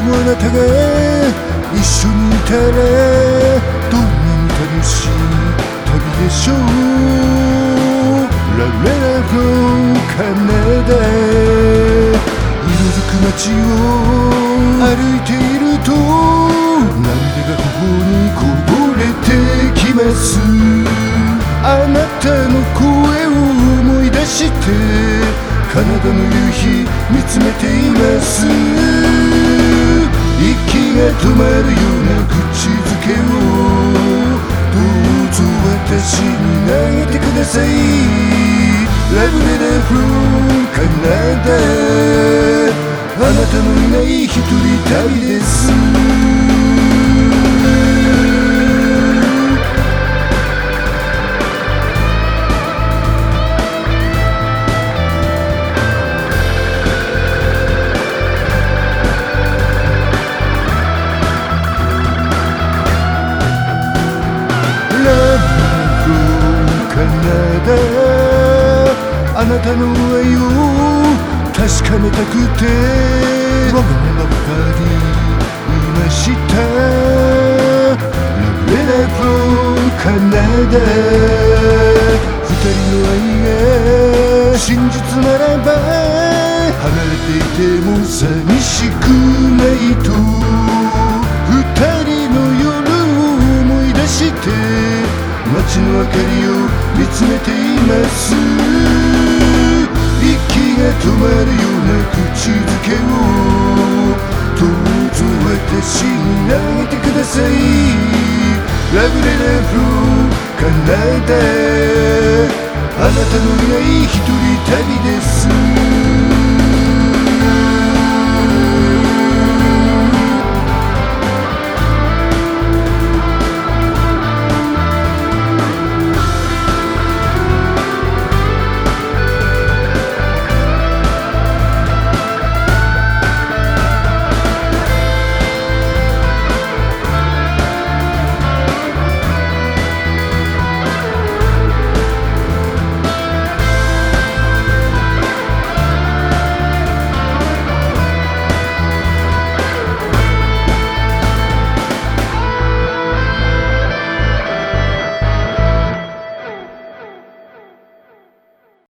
しもあなたが一緒にいたらどんなに楽しい旅でしょう。ラララローカナダ色づく街を歩止まるような口づけをどうぞ私に投げてください。ラブレラフローカナダあなたのいない一人旅です。ナダあなたの愛を確かめたくて。わがままばかり。言いました。ラブレラブカナダ二人の愛が真実ならば離れていても寂しくないと。二人の夜を思い出して街の明かりを見つめています。息が止まるような口づけをどうぞ私に投げてください。ラブレラブローカナダあなたのいない一人旅です。